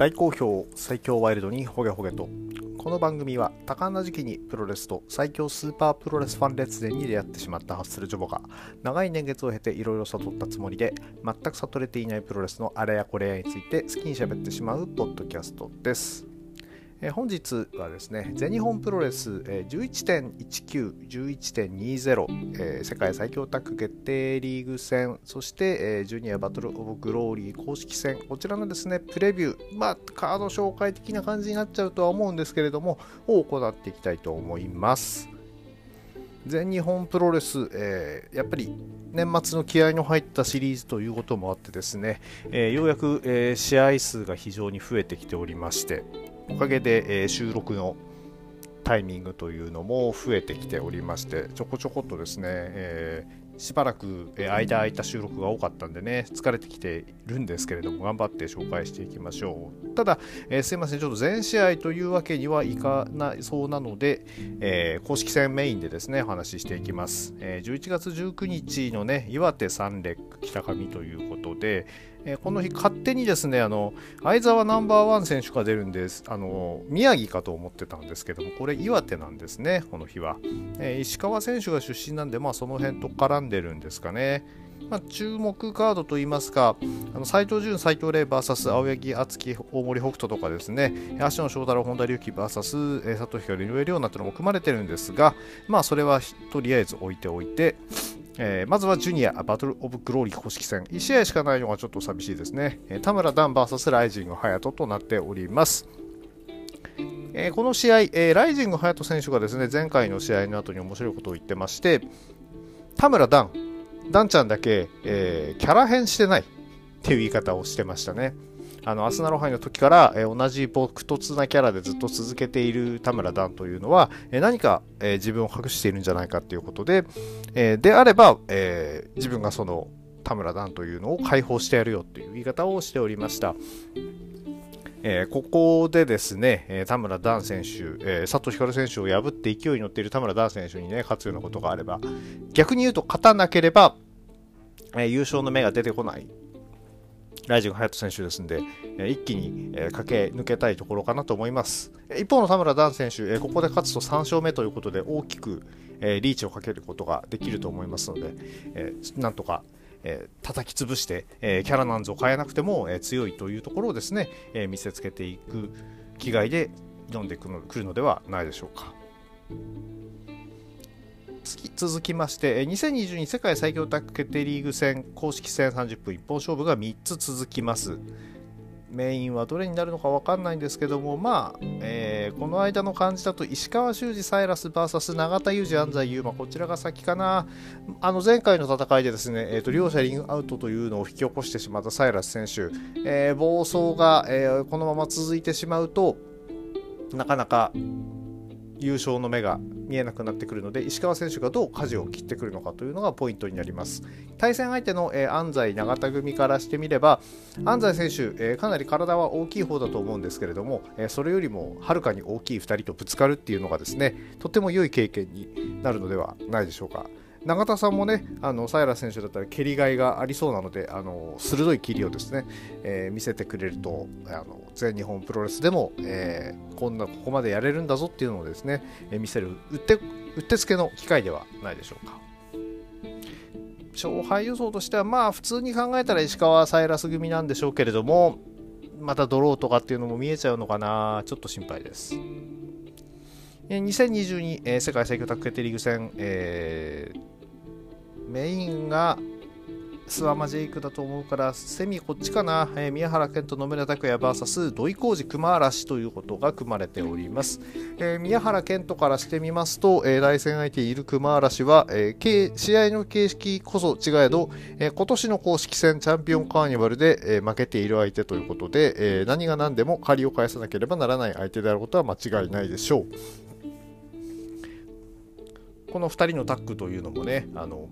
大好評最強ワイルドにホゲホゲとこの番組は多感な時期にプロレスと最強スーパープロレスファン列伝に出会ってしまったハッスルジョボが長い年月を経ていろいろ悟ったつもりで全く悟れていないプロレスのあれやこれやについて好きにしゃべってしまうポッドキャストです。え、本日はですね、全日本プロレス、えー、11.19、11.20、え、世界最強タッグ決定リーグ戦、そして、えー、ジュニアバトルオブグローリー公式戦、こちらのですね、プレビュー、まあ、カード紹介的な感じになっちゃうとは思うんですけれども、を行っていきたいと思います。全日本プロレス、えー、やっぱり年末の気合の入ったシリーズということもあってですね、え、ようやく、え、試合数が非常に増えてきておりまして、おかげで、えー、収録のタイミングというのも増えてきておりましてちょこちょこっとですね、えー、しばらく、間空いた収録が多かったんでね疲れてきているんですけれども頑張って紹介していきましょう。ただ、えー、すいませんちょっと全試合というわけにはいかないそうなので、えー、公式戦メインでですねお話ししていきます、え、11月19日のね岩手三レック北上ということで、えー、この日勝手にですねあの相澤ナンバーワン選手が出るんです。あの宮城かと思ってたんですけどもこれ岩手なんですねこの日は、えー、石川選手が出身なんでまあその辺と絡んでるんですかね。まあ、注目カードといいますか、あの斉藤潤、斉藤麗 VS 青柳敦樹、大森北斗とかですね、足野翔太郎、本田隆起 VS、えー、佐藤光、井上涼奈というのも組まれてるんですが、まあ、それはとりあえず置いておいて、えー、まずはジュニアバトル・オブ・グローリー公式戦。1試合しかないのがちょっと寂しいですね、えー、田村ダン VS ライジング隼人となっております。えー、この試合、えー、ライジング隼人選手がですね前回の試合の後に面白いことを言ってまして田村ダン、ダンちゃんだけ、えー、キャラ変してないっていう言い方をしてましたね。あのアスナロハイの時から、えー、同じ朴突なキャラでずっと続けている田村ダンというのは、えー、何か、えー、自分を隠しているんじゃないかということで、えであれば、え自分がその田村ダンというのを解放してやるよという言い方をしておりました。えー、ここでですね、えー、田村ダン選手、えー、佐藤光選手を破って勢いに乗っている田村ダン選手にね、勝つようなことがあれば、逆に言うと勝たなければ、え優勝の目が出てこないライジング隼人選手ですんで、え一気に、え駆け抜けたいところかなと思います。一方の田村ダン選手、えここで勝つと3勝目ということで大きく、えリーチをかけることができると思いますので、えなんとか、え叩き潰して、えキャラなんぞ変えなくても、え強いというところをですね、え見せつけていく気概で挑んでくるのではないでしょうか。続きまして2022世界最強タッグ決定リーグ戦公式戦30分一本勝負が3つ続きますメインはどれになるのか分かんないんですけどもまあ、えー、この間の感じだと石川修司サイラス VS 永田裕二安西優馬こちらが先かな。あの前回の戦いでですね、えーと、両者リングアウトというのを引き起こしてしまったサイラス選手、えー、暴走が、えー、このまま続いてしまうとなかなか優勝の目が見えなくなってくるので石川選手がどう舵を切ってくるのかというのがポイントになります。対戦相手の、えー、安西永田組からしてみれば安西選手、えー、かなり体は大きい方だと思うんですけれども、えー、それよりもはるかに大きい2人とぶつかるっていうのがですねとても良い経験になるのではないでしょうか。永田さんもね、あのサイラ選手だったら蹴りがいがありそうなので、あの鋭い切りをですね、えー、見せてくれると、あの全日本プロレスでも、えー、こんなここまでやれるんだぞっていうのをですね、えー、見せるうってうってつけの機会ではないでしょうか。勝敗予想としては、まあ普通に考えたら石川サイラス組なんでしょうけれども、またドローとかっていうのも見えちゃうのかな、ちょっと心配です。2022、えー、世界最強タッグ決定リーグ戦、えー、メインがスワマジェイクだと思うからセミこっちかな、えー、宮原健と野村拓也 VS 土井浩二熊嵐ということが組まれております、えー、宮原健人からしてみますと、えー、対戦相手いる熊嵐は、えー、試合の形式こそ違えど、えー、今年の公式戦チャンピオンカーニバルで、えー、負けている相手ということで、えー、何が何でも借りを返さなければならない相手であることは間違いないでしょう。この2人のタッグというのもねあの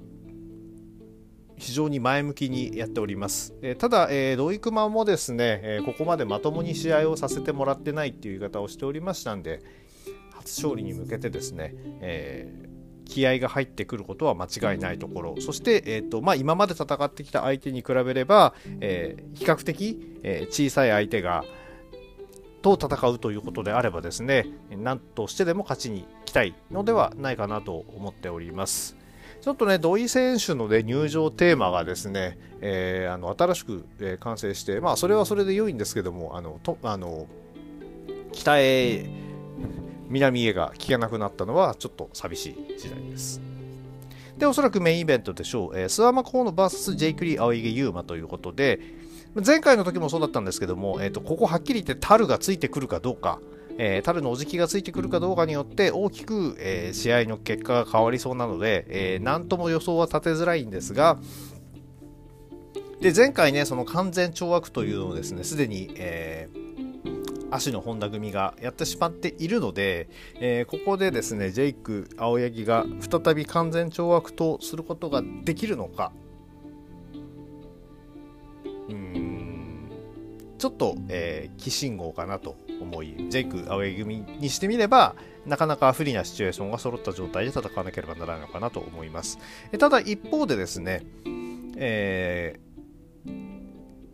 非常に前向きにやっております。え、ただ、えー、土井熊もですね、え、ここまでまともに試合をさせてもらってないっていう言い方をしておりましたんで、初勝利に向けてですね、えー、気合が入ってくることは間違いないところ、そして、えーとまあ、今まで戦ってきた相手に比べれば、えー、比較的、えー、小さい相手がと戦うということであればですね、何としてでも勝ちに来たいのではないかなと思っております。ちょっとね、土井選手の、ね、入場テーマがですね、えー、あの新しく、えー、完成して、まあ、それはそれで良いんですけども、あのとあの北へ、南へが聞けなくなったのは、ちょっと寂しい時代です。で、おそらくメインイベントでしょう、えー、諏訪間河野 VS ジェイクリー・青柳優馬ということで、前回の時もそうだったんですけども、えーと、ここはっきり言ってタルがついてくるかどうか、えー、タルのおじきがついてくるかどうかによって大きく、えー、試合の結果が変わりそうなので、えー、何とも予想は立てづらいんですが、で前回ね、その完全懲悪というのをですね、すでに、えー、足の本田組がやってしまっているので、えー、ここでですね、ジェイク、青柳が再び完全懲悪とすることができるのか、ちょっと、えー、信号かなと思い、ジェイク、青柳組にしてみれば、なかなか不利なシチュエーションが揃った状態で戦わなければならないのかなと思います。えただ一方でですね、えー、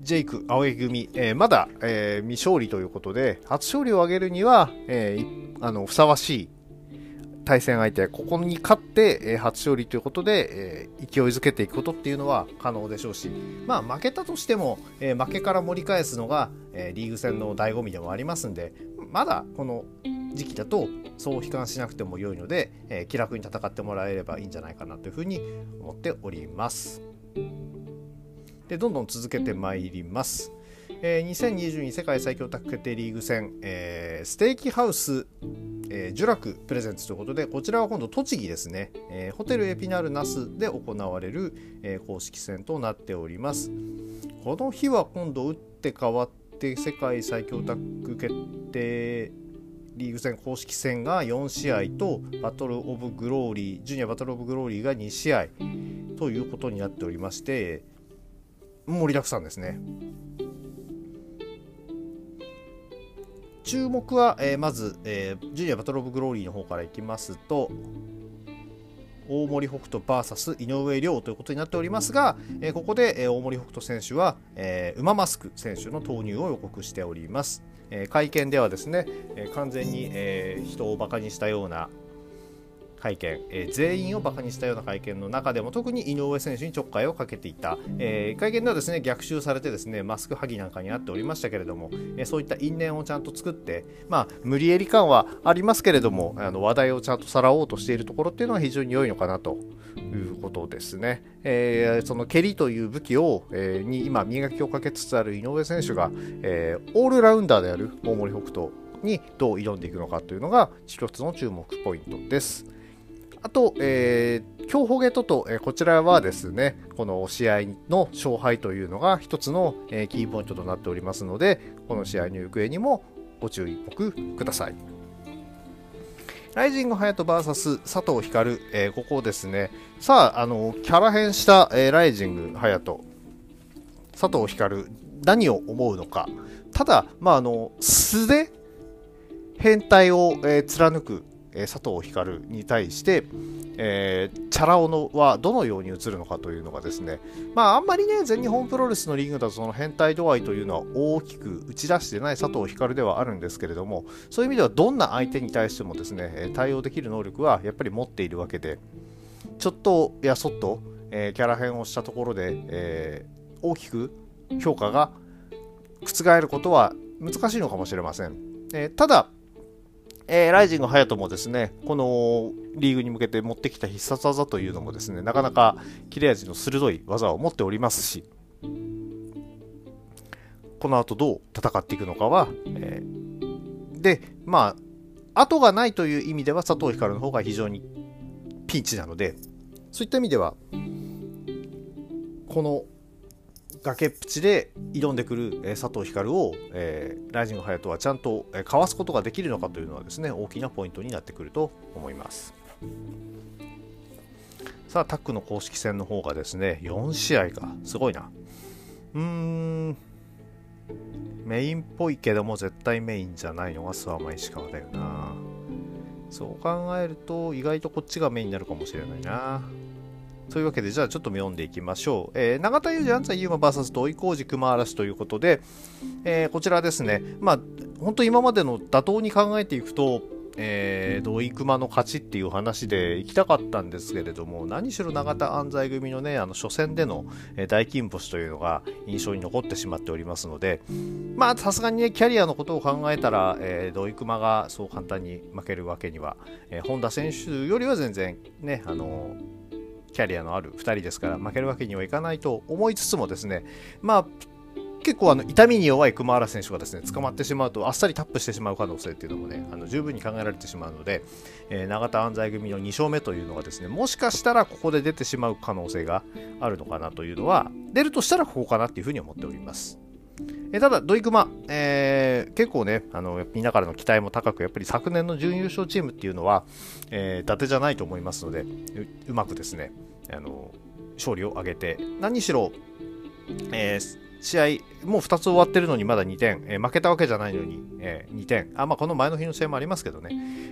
ジェイク、青柳組、えー、まだ、えー、未勝利ということで、初勝利を挙げるには、えー、あのふさわしい対戦相手、ここに勝って、え、初勝利ということで、え、勢いづけていくことっていうのは可能でしょうし、まあ、負けたとしても、え、負けから盛り返すのが、えリーグ戦の醍醐味でもありますんで、まだこの時期だとそう悲観しなくても良いので、え気楽に戦ってもらえればいいんじゃないかなというふうに思っております。でどんどん続けてまいります。え、2022世界最強タッグ決定リーグ戦、え、ステーキハウス、えー、ジュラクプレゼンツということでこちらは今度栃木ですね、えー、ホテルエピナール那須で行われる、えー、公式戦となっております。この日は今度打って変わって世界最強タッグ決定リーグ戦公式戦が4試合とバトル・オブ・グローリージュニアバトル・オブ・グローリーが2試合ということになっておりまして盛りだくさんですね。注目は、えー、まず、えー、ジュニアバトル・オブ・グローリーの方からいきますと、大森北斗 VS 井上涼ということになっておりますが、えー、ここで、えー、大森北斗選手は、えー、馬マスク選手の投入を予告しております。えー、会見ではですね、えー、完全に、えー、人をバカにしたような会見、えー、全員をバカにしたような会見の中でも特に井上選手にちょっかいをかけていた、えー、会見ではですね逆襲されてですねマスク剥ぎなんかにあっておりましたけれども、えー、そういった因縁をちゃんと作ってまあ無理やり感はありますけれどもあの話題をちゃんとさらおうとしているところっていうのは非常に良いのかなということですね、えー、その蹴りという武器を、えー、に今磨きをかけつつある井上選手が、えー、オールラウンダーである大森北斗にどう挑んでいくのかというのが一つの注目ポイントです。あと、えー、今日ホゲトと、えー、こちらはですね、この試合の勝敗というのが一つの、えー、キーポイントとなっておりますので、この試合の行方にもご注意くください。ライジング隼人 VS 佐藤光、えー、ここですね。さあ、あの、キャラ変した、えー、ライジング隼人、佐藤光、何を思うのか。ただ、まあ、あの、素で変態を、えー、貫くえ佐藤光に対して、えー、チャラ男のはどのように映るのかというのがですね、まあ、あんまりね、全日本プロレスのリーグだとその変態度合いというのは大きく打ち出してない佐藤光ではあるんですけれども、そういう意味ではどんな相手に対してもですね、対応できる能力はやっぱり持っているわけで、ちょっとやそっと、えー、キャラ変をしたところで、えー、大きく評価が覆ることは難しいのかもしれません。えー、ただ、えー、ライジング隼人もですね、このリーグに向けて持ってきた必殺技というのもですね、なかなか切れ味の鋭い技を持っておりますし、この後どう戦っていくのかは、えー、で、まあ、後がないという意味では佐藤光の方が非常にピンチなので、そういった意味では、この崖っぷちで挑んでくる、え佐藤光を、えー、ライジング隼人はちゃんと、えかわすことができるのかというのはですね大きなポイントになってくると思います。さあタックの公式戦の方がですね4試合かすごいな。うーん。メインっぽいけども絶対メインじゃないのが諏訪間石川だよな。そう考えると意外とこっちがメインになるかもしれないな。そういうわけで、じゃあちょっと読んでいきましょう。えー、永田裕二、安西優馬 VS 土井浩二、熊嵐ということで、えー、こちらですね、まあ、本当今までの打倒に考えていくと、えー、土井熊の勝ちっていう話で行きたかったんですけれども、何しろ永田安西組のね、あの初戦での、大金星というのが印象に残ってしまっておりますので、まあ、さすがにね、キャリアのことを考えたら、えー、土井熊がそう簡単に負けるわけには、えー、本田選手よりは全然ね、あのキャリアのある2人ですから負けるわけにはいかないと思いつつもですね、まあ、結構あの痛みに弱い熊原選手がですね捕まってしまうとあっさりタップしてしまう可能性っていうのもねあの十分に考えられてしまうので、えー、永田安西組の2勝目というのがですねもしかしたらここで出てしまう可能性があるのかなというのは出るとしたらここかなっていうふうに思っております。えただ、土井熊、えー、結構ね、あのみんなからの期待も高く、やっぱり昨年の準優勝チームっていうのは、えー、伊達じゃないと思いますので、うまくですね、あの勝利を挙げて、何しろ、えー、試合、もう2つ終わってるのにまだ2点、えー、負けたわけじゃないのに、えー、2点、あまあ、この前の日の試合もありますけどね、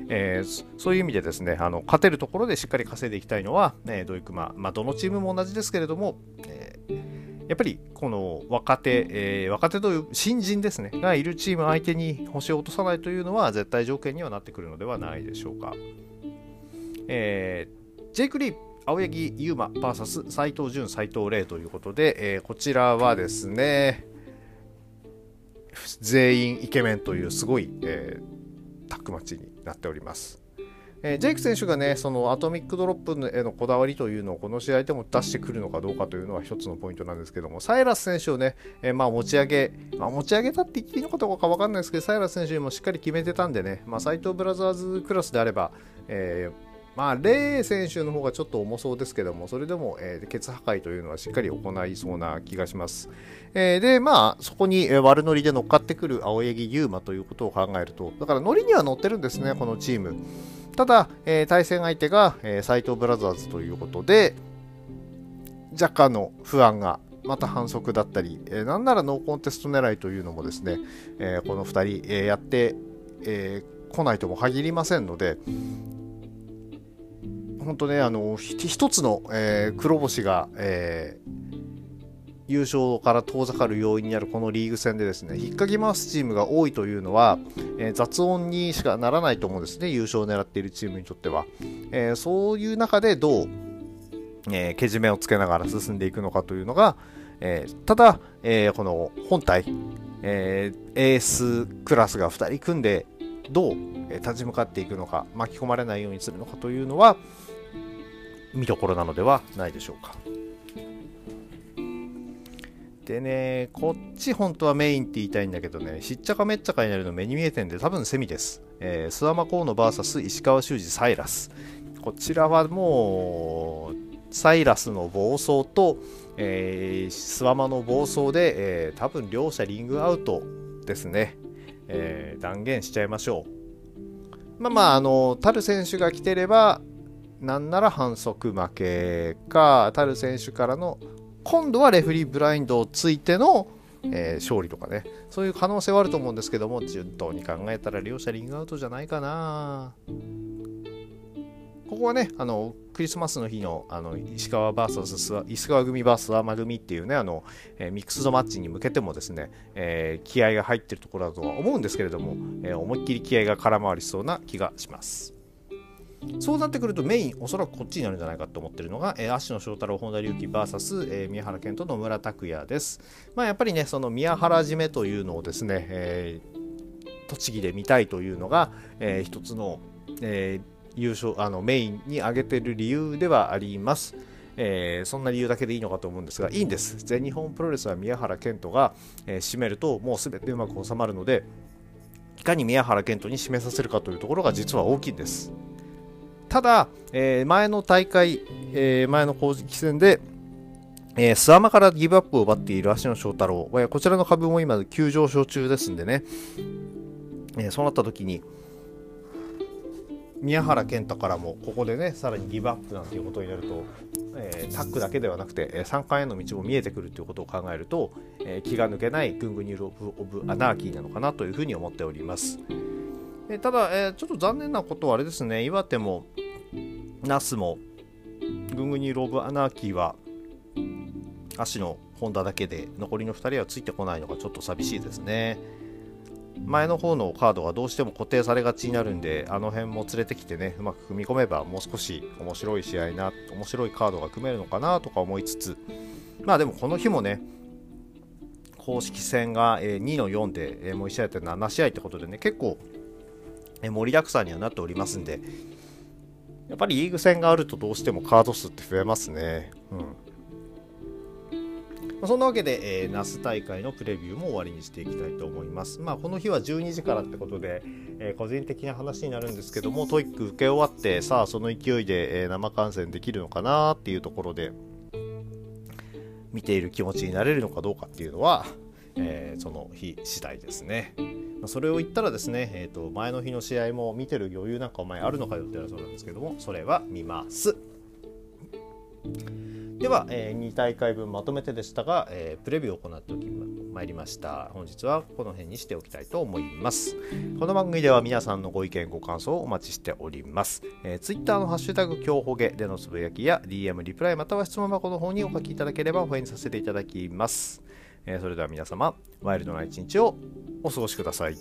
えー、そういう意味でですねあの勝てるところでしっかり稼いでいきたいのは、ね、土井熊、まあ、どのチームも同じですけれども、えやっぱりこの若手、え若手という新人ですね、がいるチーム相手に星を落とさないというのは絶対条件にはなってくるのではないでしょうか。えジェイク・リー青柳優馬 VS 斎藤潤斎藤麗ということで、えー、こちらはですね全員イケメンというすごい、えー、タッグマッチになっております。えー、ジェイク選手がね、そのアトミックドロップへのこだわりというのをこの試合でも出してくるのかどうかというのは一つのポイントなんですけども、サイラス選手をね、えー、まあ持ち上げ、まあ、持ち上げたって言っていいのかどうか分かんないですけど、サイラス選手にもしっかり決めてたんでね、まあ、斎藤ブラザーズクラスであれば、えーまあ、レイ選手の方がちょっと重そうですけども、それでも、えー、ケツ破壊というのはしっかり行いそうな気がします。えー、で、まあ、そこに、えー、悪ノリで乗っかってくる青柳優馬ということを考えると、だからノリには乗ってるんですね、このチーム。ただ、えー、対戦相手が、えー、斎藤ブラザーズということで、若干の不安がまた反則だったり、えー、なんならノーコンテスト狙いというのもですね、えー、この2人、えー、やって、えー、来ないとも限りませんので、本当ね、あの一つの、えー、黒星が、えー、優勝から遠ざかる要因になるこのリーグ戦でですね、引っかき回すチームが多いというのは、えー、雑音にしかならないと思うんですね、優勝を狙っているチームにとっては。え、そういう中でどう、え、けじめをつけながら進んでいくのかというのが、えただ、えこの本体、えエースクラスが2人組んでどう立ち向かっていくのか巻き込まれないようにするのかというのは、見どころなのではないでしょうか。でね、こっち本当はメインって言いたいんだけどね、しっちゃかめっちゃかになるの目に見えてんで多分セミです。えー、諏訪間河野 VS 石川修司サイラス。こちらはもう、サイラスの暴走と、えー、諏訪間の暴走で、えー、多分両者リングアウトですね。えー、断言しちゃいましょう。まあまあ、あの、タル選手が来てれば、なんなら反則負けか、タル選手からの、今度はレフリーブラインドをついての、えー、勝利とかね、そういう可能性はあると思うんですけども、順当に考えたら両者リングアウトじゃないかな。ここはね、あのクリスマスの日のあの石川 VS 石川組 VS 天組っていうね、あのえー、ミックスドマッチに向けてもですね、えー、気合が入ってるところだとは思うんですけれども、えー、思いっきり気合が空回りしそうな気がします。そうなってくるとメイン、おそらくこっちになるんじゃないかと思ってるのが、えー、芦野翔太郎、本田隆起 VS、えー、宮原健人、野村拓也です。まあ、やっぱりね、その宮原締めというのをですね、えー、栃木で見たいというのが、えー、一つの、えー、優勝あのメインに挙げてる理由ではあります。えー、そんな理由だけでいいのかと思うんですが、いいんです。全日本プロレスは宮原健人が、えー、締めると、もうすべてうまく収まるので、いかに宮原健人に締めさせるかというところが実は大きいんです。ただ、えー、前の大会、えー、前の公式戦で、えー、スアマからギブアップを奪っている足野翔太郎、こちらの株も今急上昇中ですんでね、えー、そうなった時に、宮原健斗からもここでね、さらにギブアップなんていうことになると、えー、タッグだけではなくて、えー、3冠への道も見えてくるということを考えると、えー、気が抜けないグングニール・オブ・アナーキーなのかなというふうに思っております。えただ、えちょっと残念なことはあれですね、岩手も那須もグングニール・オブ・アナーキーは芦野本田だけで残りの2人はついてこないのがちょっと寂しいですね。前の方のカードがどうしても固定されがちになるんであの辺も連れてきてねうまく組み込めばもう少し面白い試合な面白いカードが組めるのかなとか思いつつ。まあでもこの日もね公式戦が2の4でもう1試合やって7試合ってことでね結構盛りだくさんにはなっておりますんでやっぱりリーグ戦があるとどうしてもカード数って増えますね。うんまそんなわけで、えー、那須大会のプレビューも終わりにしていきたいと思います。まあ、この日は12時からってことで、えー、個人的な話になるんですけども、 TOEIC 受け終わって、さあ、その勢いで、えー、生観戦できるのかなっていうところで、見ている気持ちになれるのかどうかっていうのは、えその日次第ですね。それを言ったらですね、えー、と前の日の試合も見てる余裕なんかお前あるのかよって言われそうなんですけども、それは見ます。では、えー、2大会分まとめてでしたが、えー、プレビューを行っておきまいりました本日はこの辺にしておきたいと思いますこの番組では皆さんのご意見ご感想をお待ちしております、えー、Twitter のハッシュタグ今日ほげでのつぶやきや DM リプライまたは質問箱の方にお書きいただければ応援させていただきます、えー、それでは皆様、ワイルドな一日をお過ごしください。